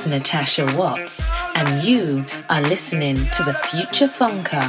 is Natasha Watts, and you are listening to the Future Funker.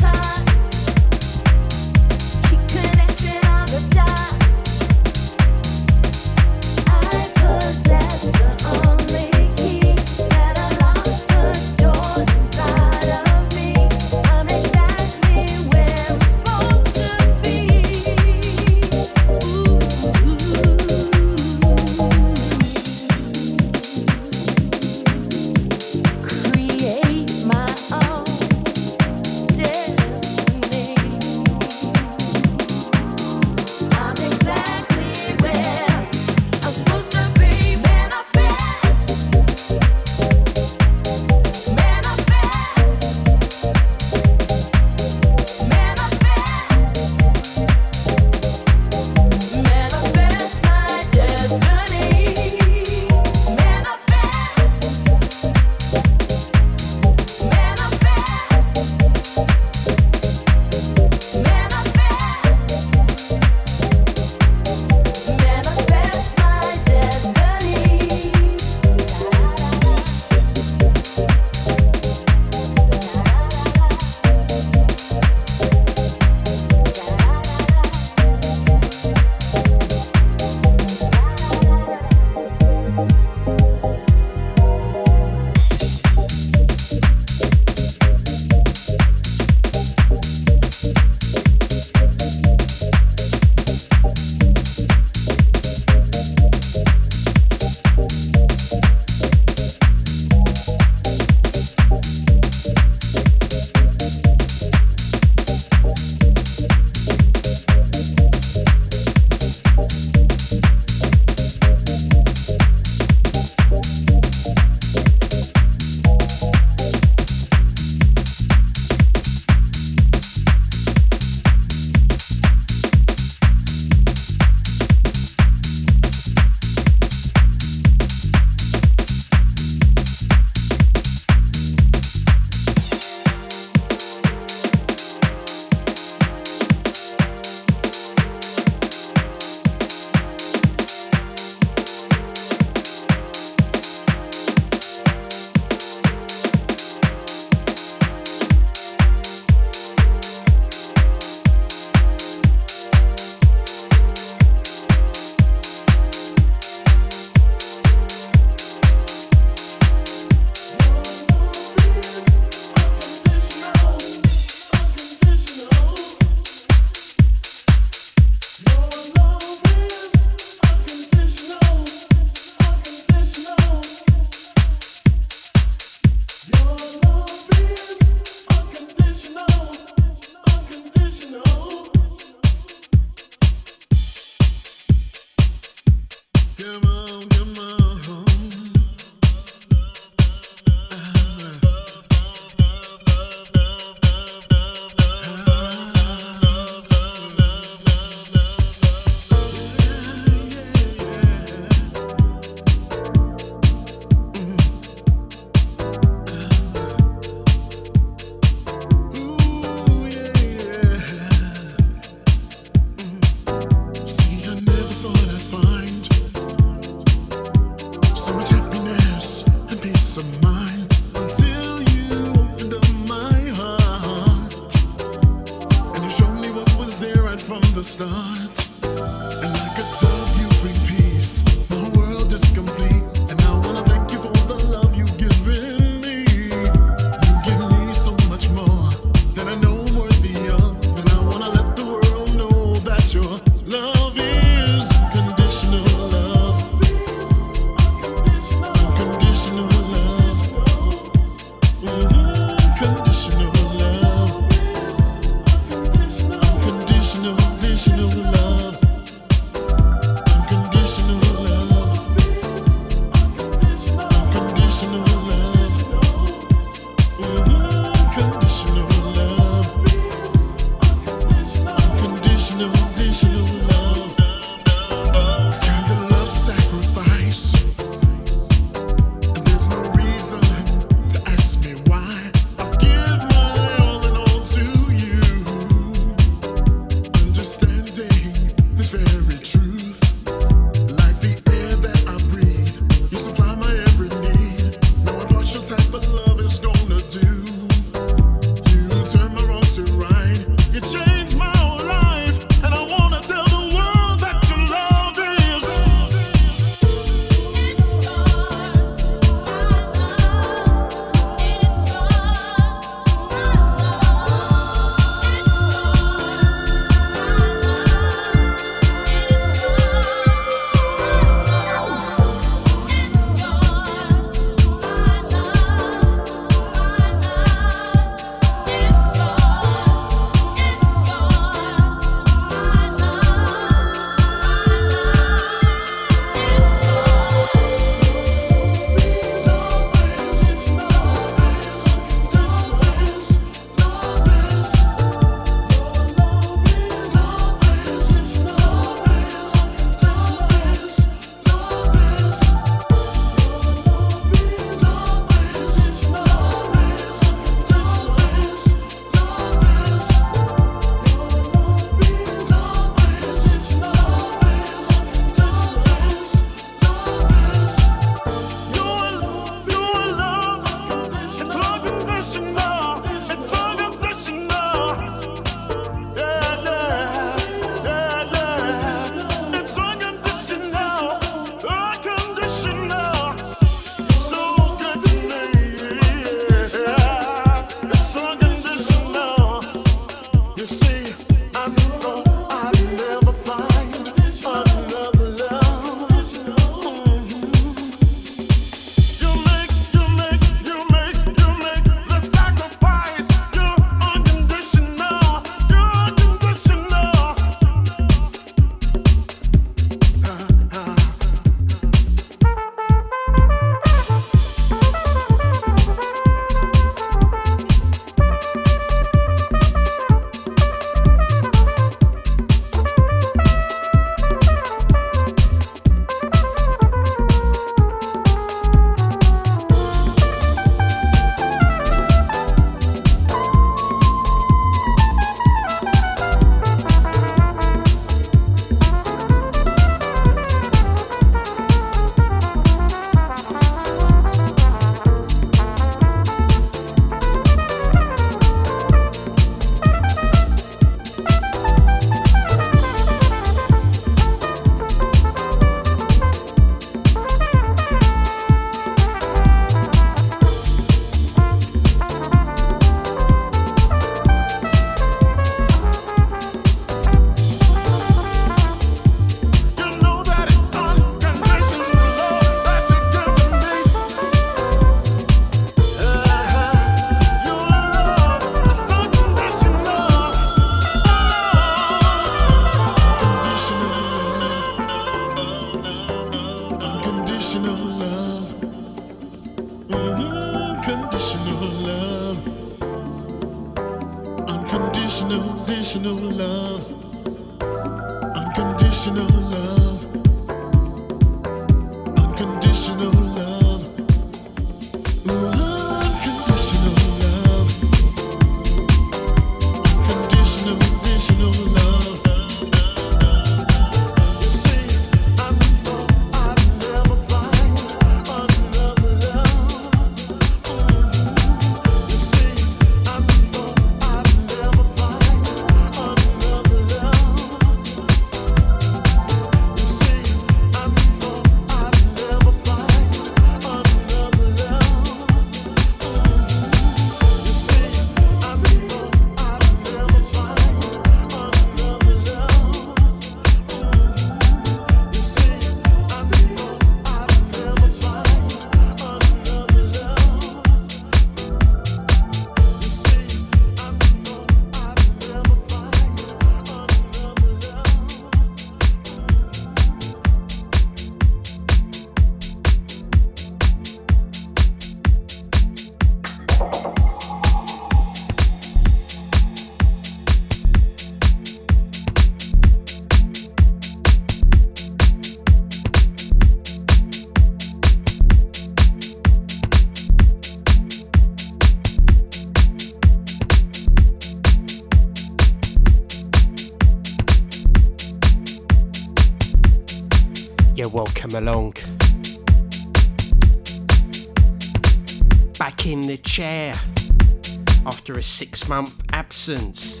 Six month absence.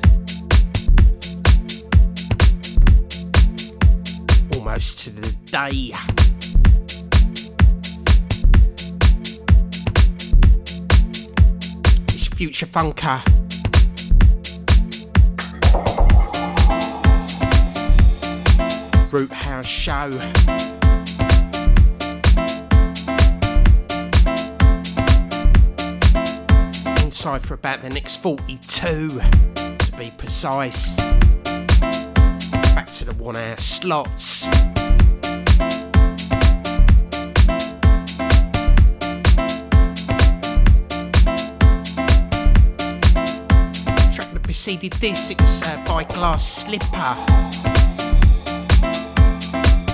Almost to the day. It's Future Funker. Root House Show. Inside for about the next 42 to be precise. Back to the one hour slots. Track that preceded this, it was uh, by Glass Slipper.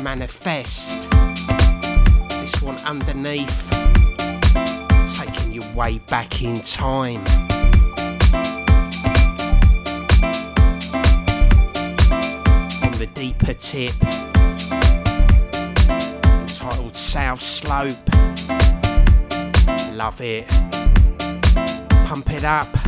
Manifest. This one underneath way back in time. On the deeper tip, entitled South Slope. Love it. Pump it up.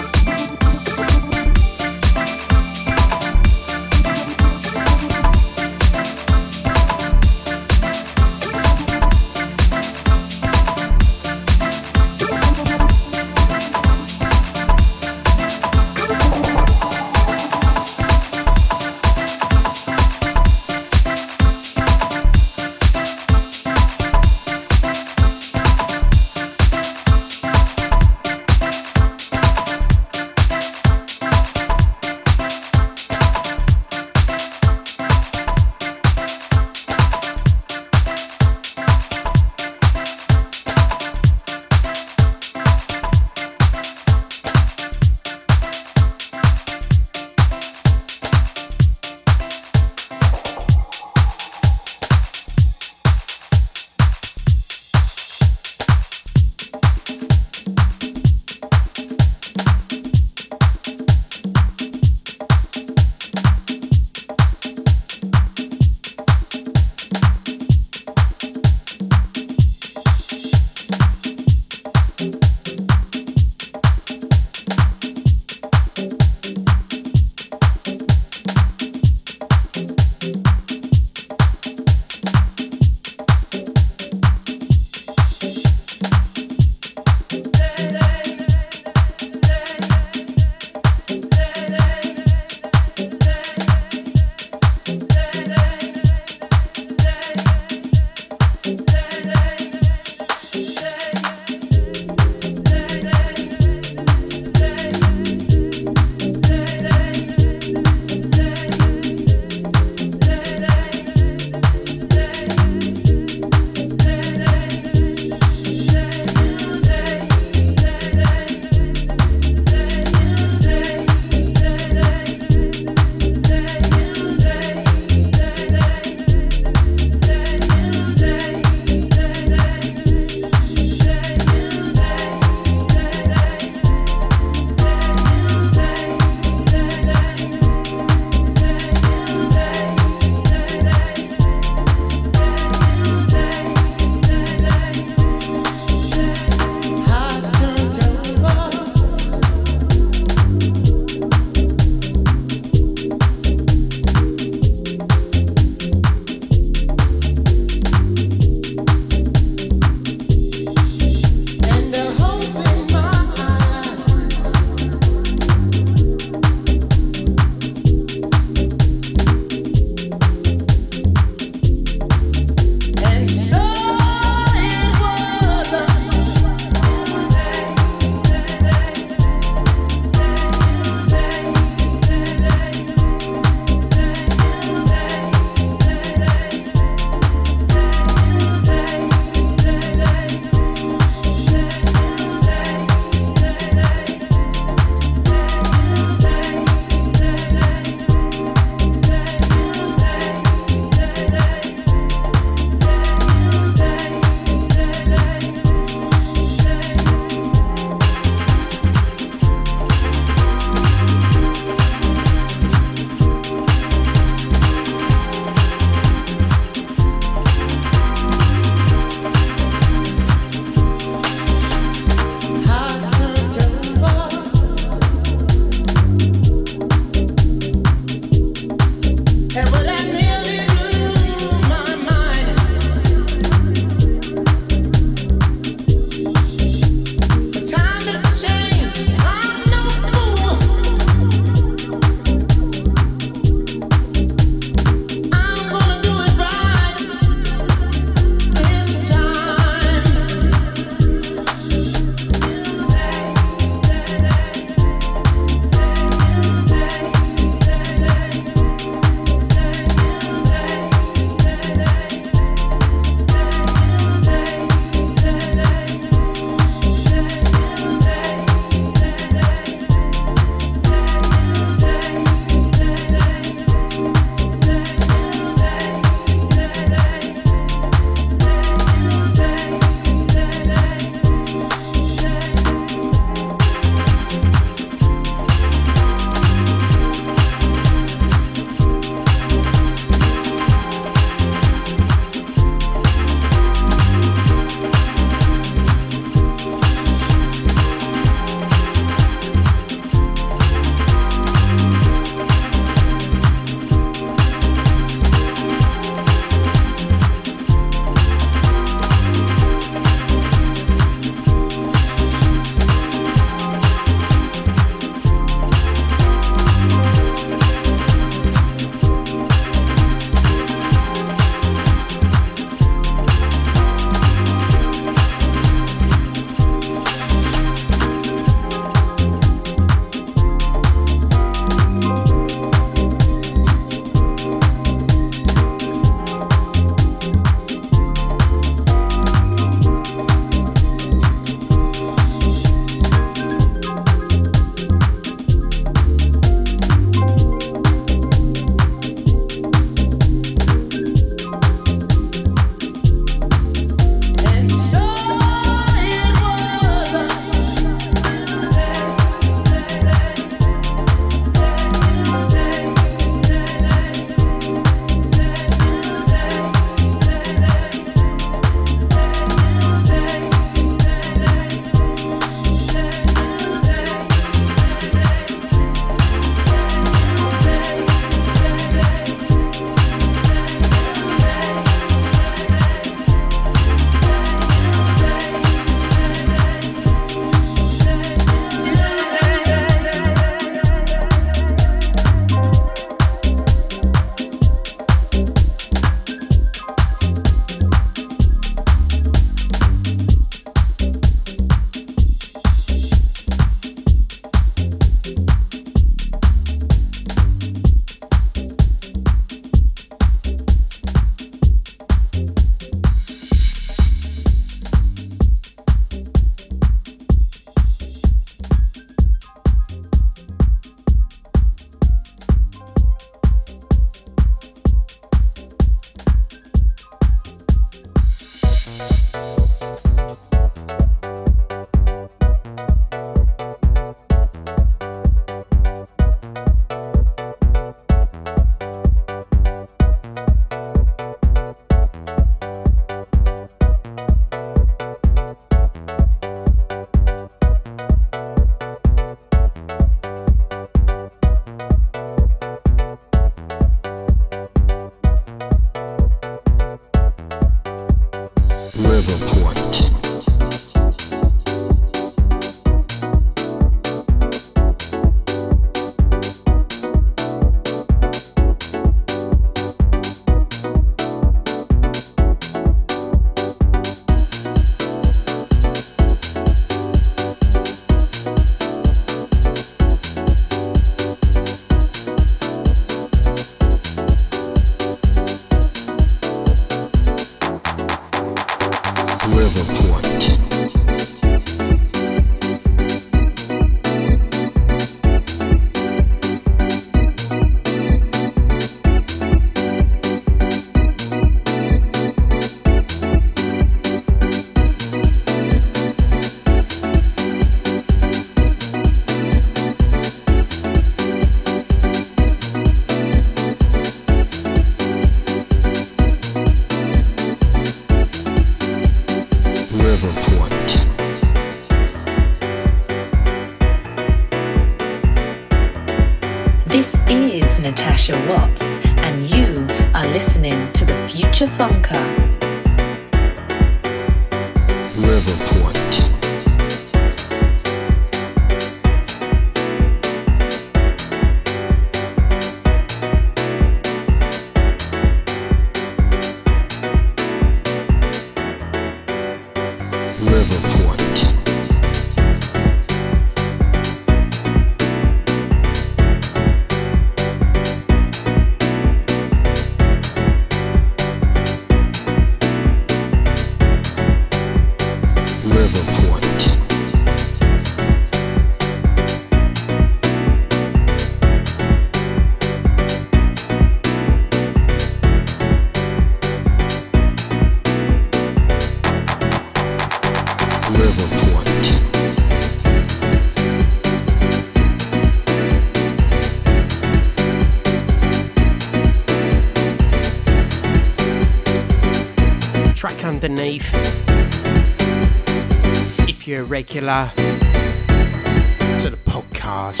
Regular to the podcast,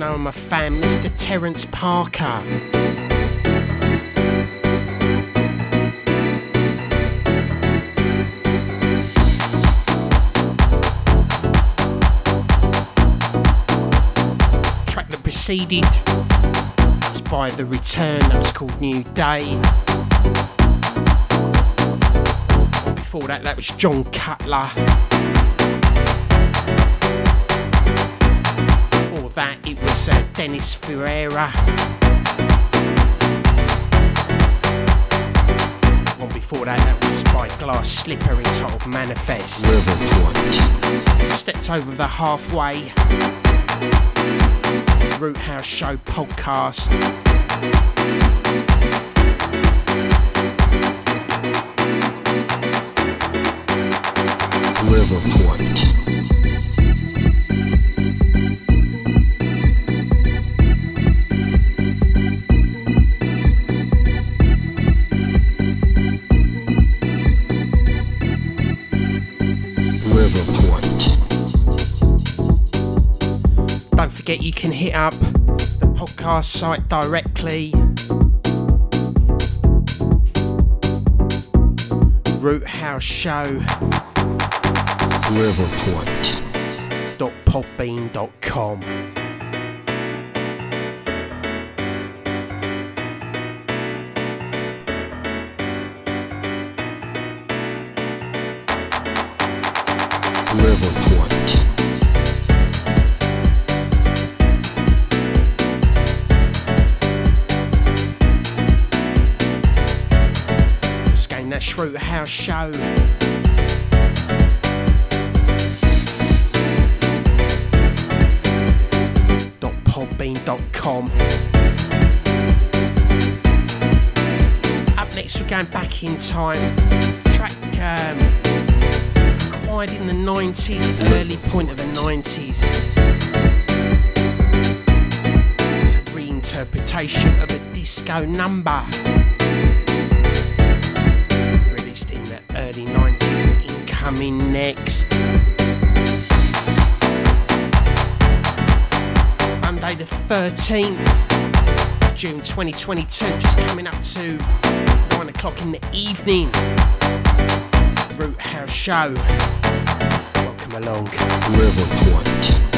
I'm a fan, Mr. Terence Parker. Track that preceded is by The Return, that was called New Day. Before that, that was John Cutler. Before that, it was uh, Dennis Ferreira. One before that, that was by Glass Slipper entitled Manifest. Stepped over the halfway. Root House Show podcast. Riverport. Don't forget you can hit up the podcast site directly. Root House Show riverport.podbean.com. Riverport. This game, that's Shroot House Show. podbean.com. Up next, we're going back in time. Track um, acquired in the 90s, early point of the 90s. It's a reinterpretation of a disco number. Released in the early 90s, incoming next. Monday the 13th, June 2022, just coming up to 9 o'clock in the evening. Root House Show. Welcome along. River Point.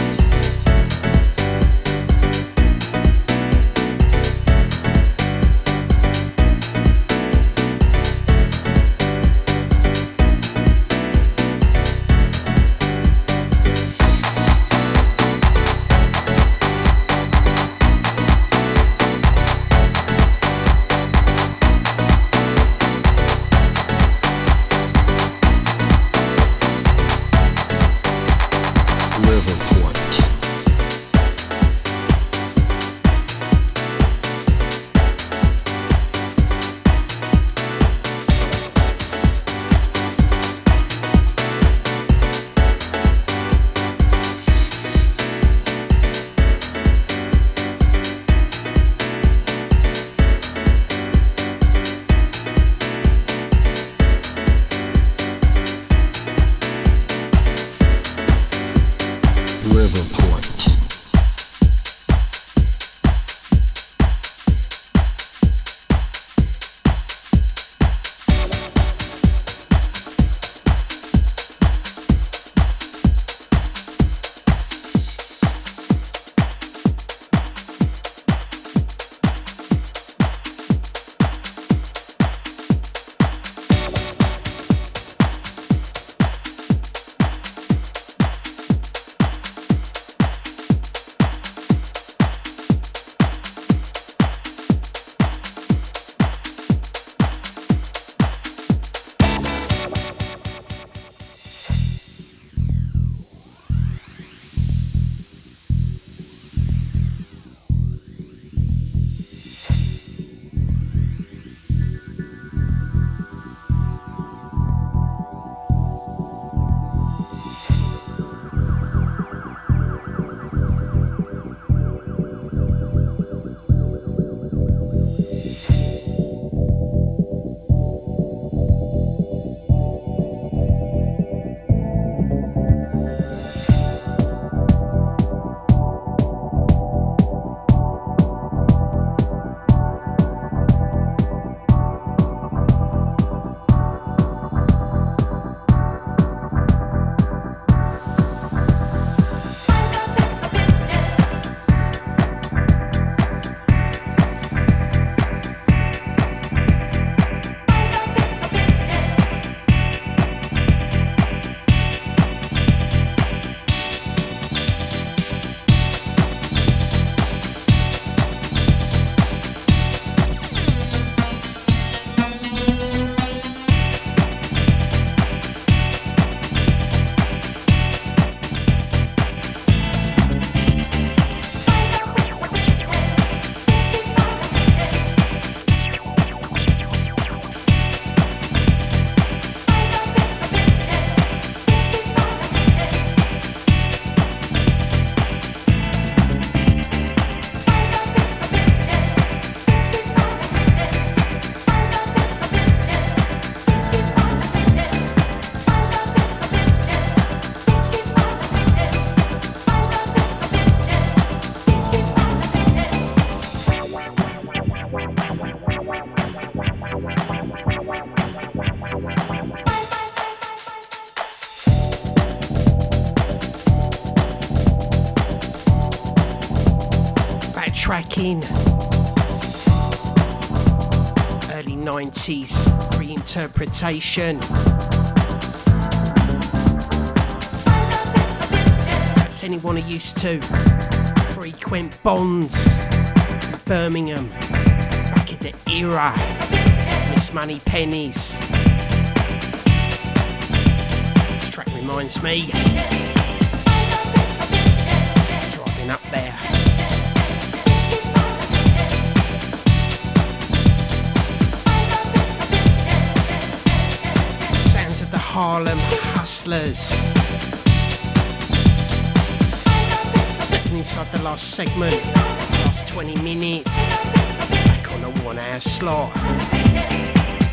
Early 90s reinterpretation. That's anyone who used to. Frequent bonds. In Birmingham. Back in the era. Miss Moneypenny's. This track reminds me. Harlem Hustlers. Stepping inside the last segment, last 20 minutes, back on a one hour slot.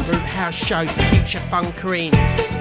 Root House Show, Future Funkering.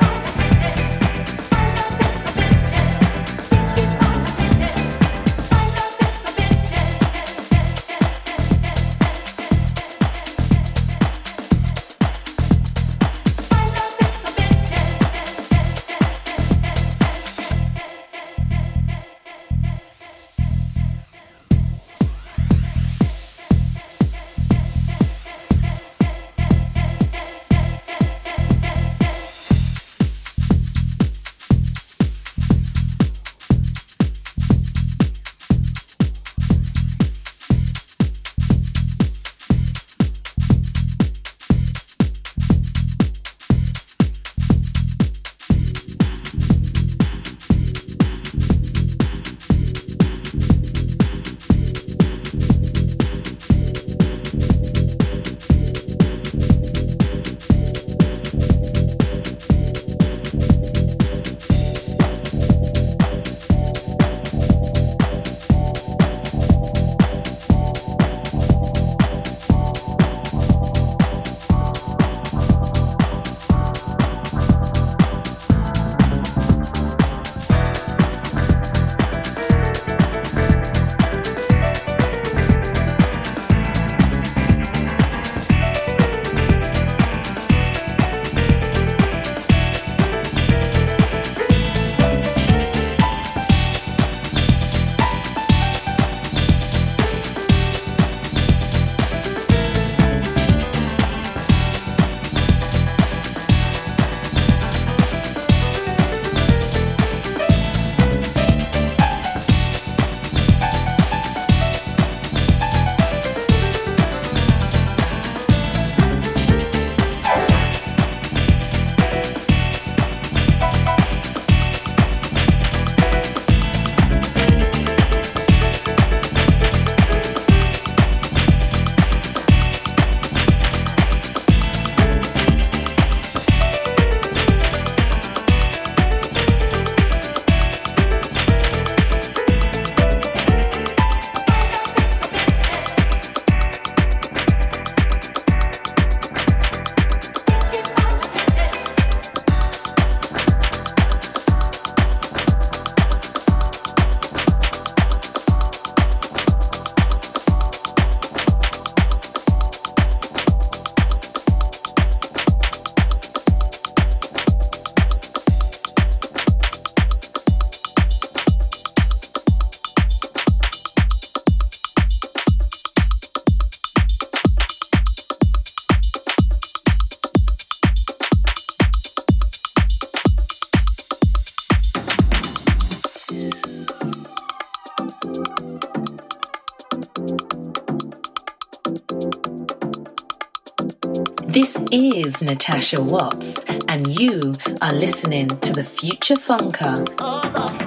Natasha Watts, and you are listening to the Future Funker.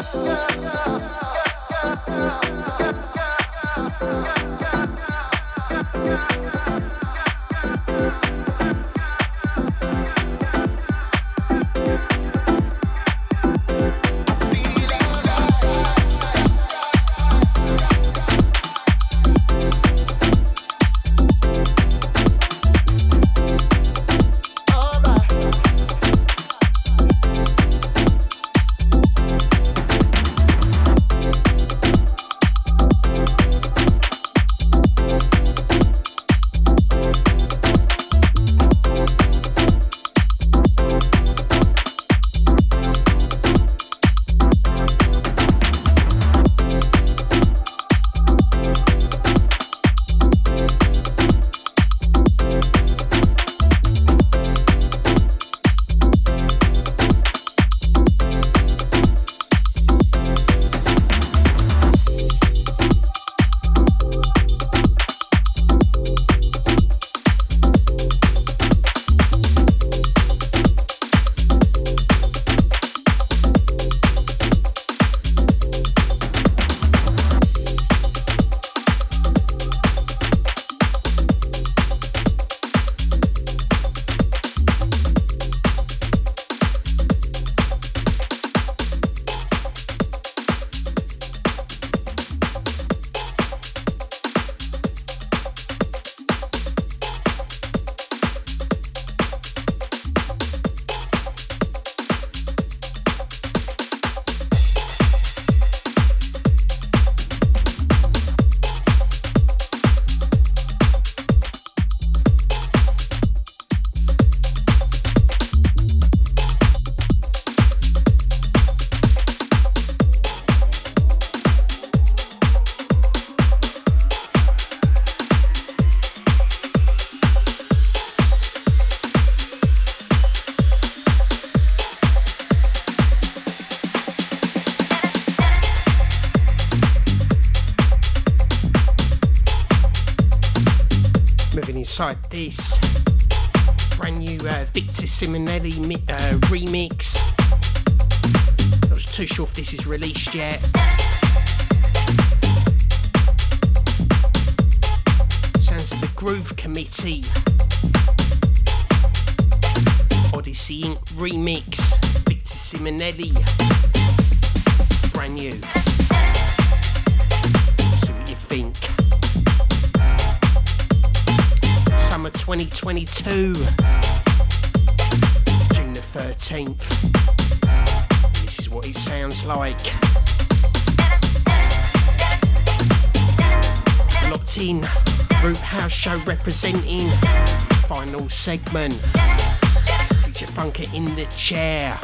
Inside this brand new uh, Victor Simonelli mi- uh, remix. Not too sure if this is released yet. Sounds of the Groove Committee. Odyssey Inc. remix. Victor Simonelli. Brand new. 2022, June the 13th. This is what it sounds like. Locked representing. Root House Show representing. Final segment. Future Funker in the chair.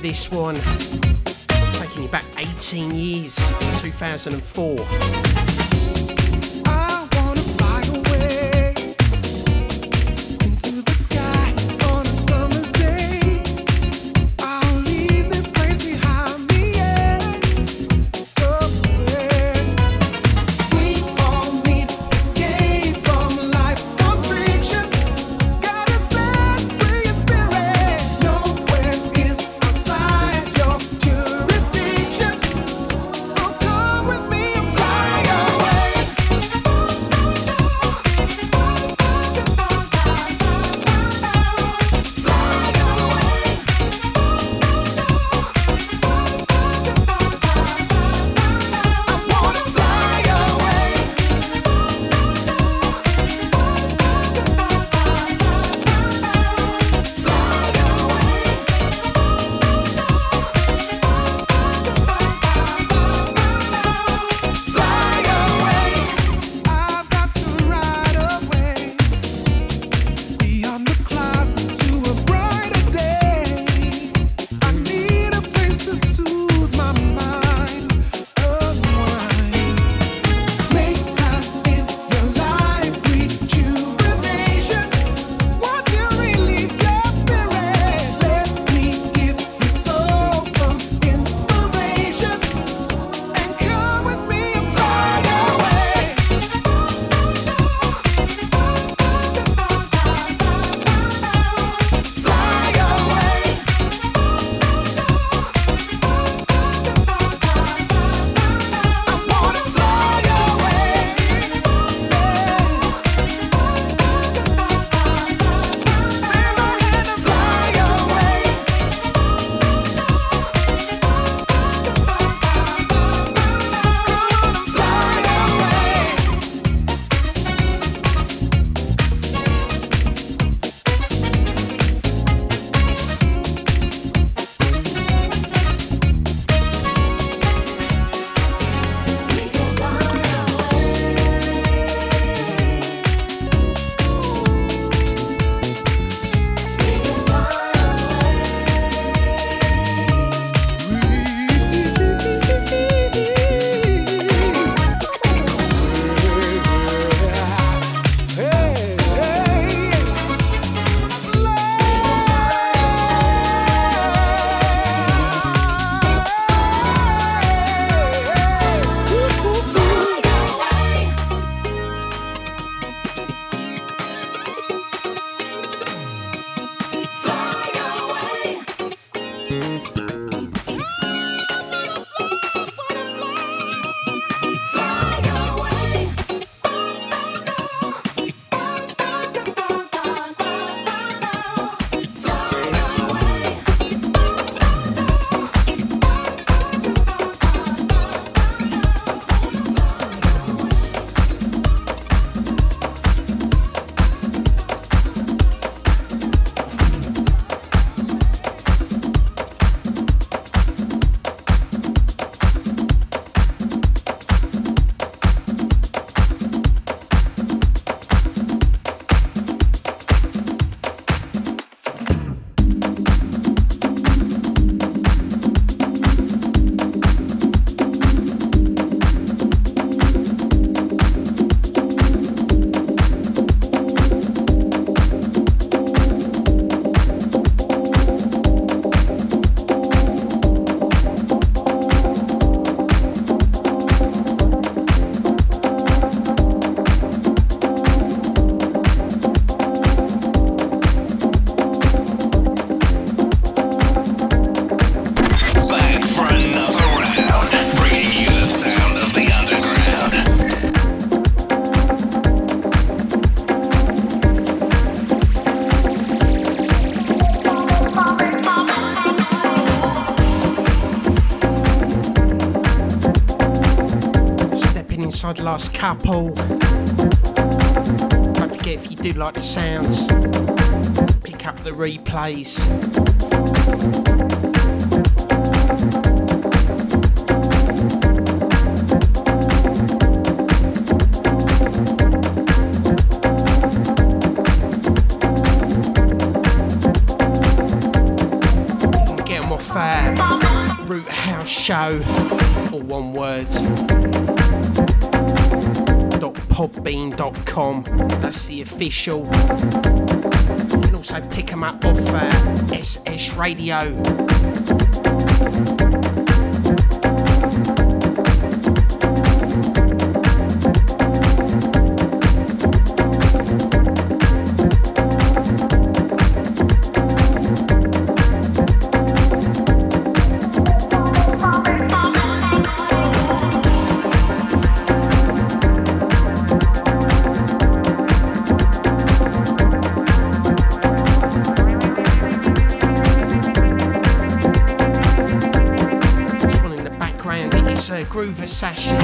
This one, taking you back 18 years, 2004. Couple. Don't forget if you do like the sounds, pick up the replays. That's the official. You can also pick them up off uh, SS Radio. Groove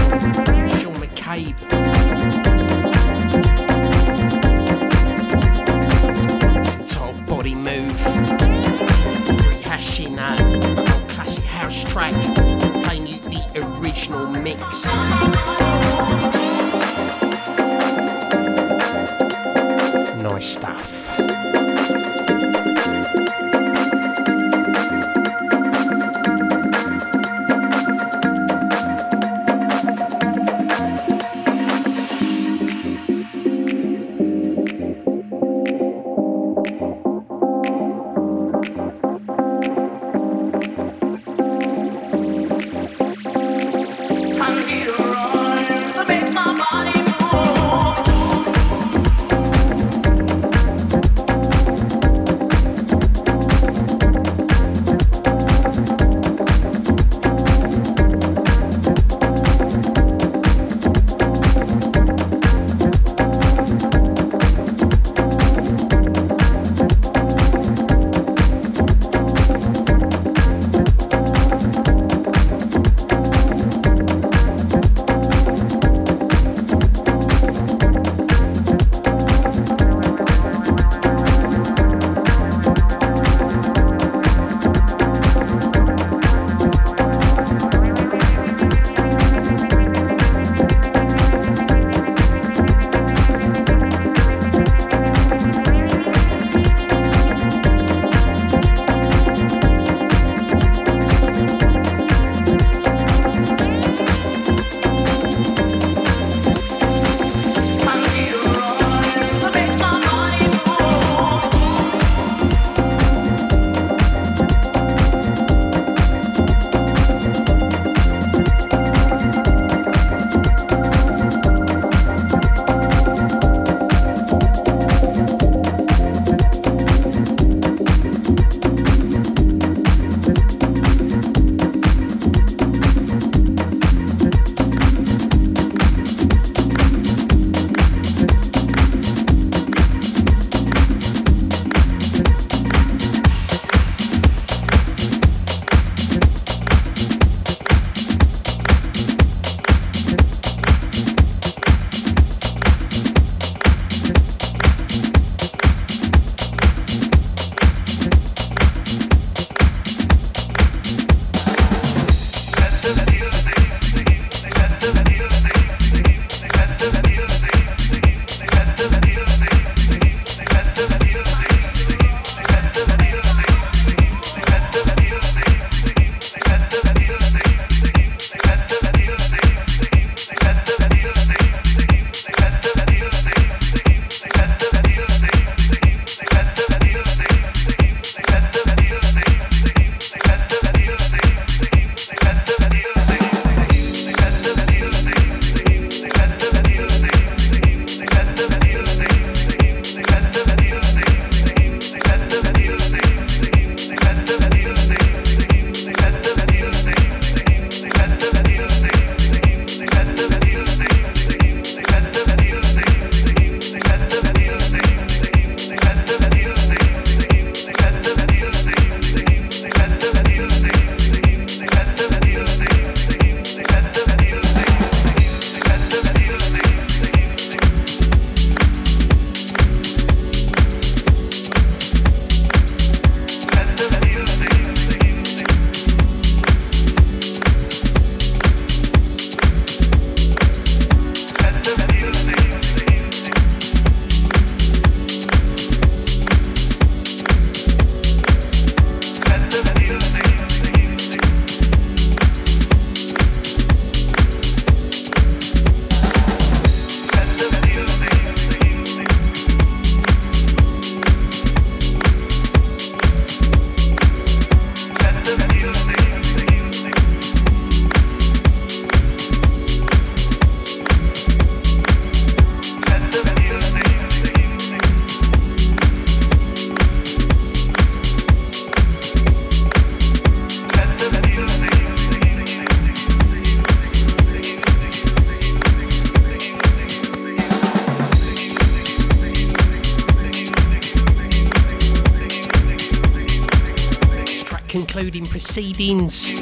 proceedings.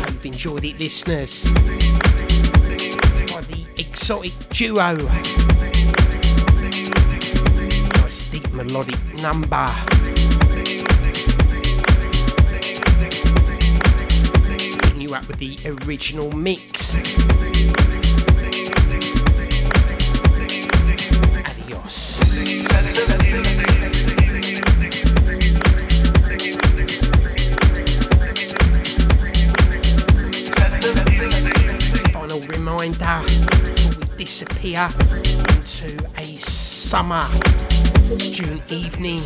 Hope you've enjoyed it, listeners. By the exotic duo. Nice deep melodic number. Hitting you up with the original mix. Summer June evening.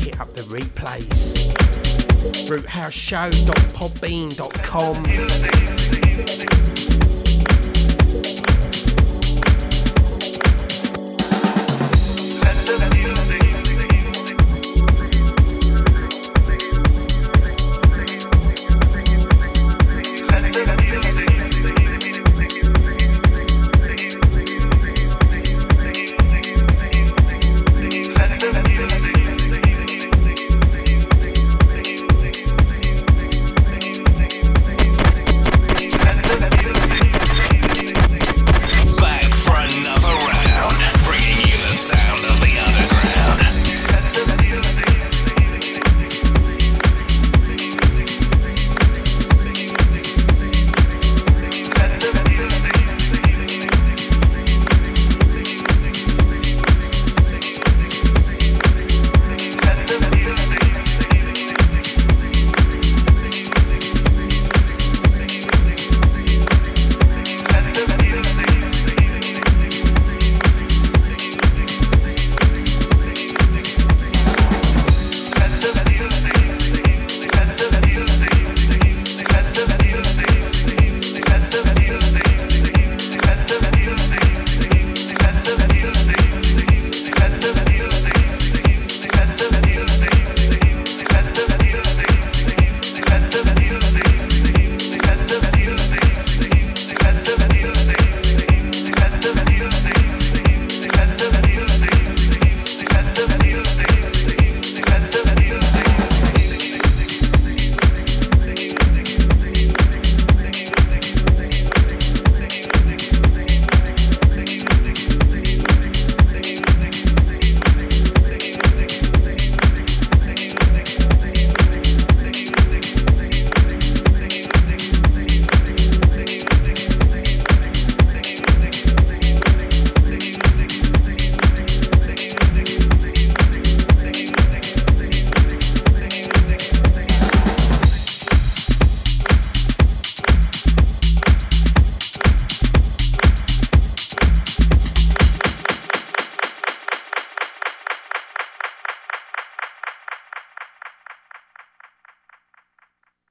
Hit up the replays. RootHouseShow.podbean.com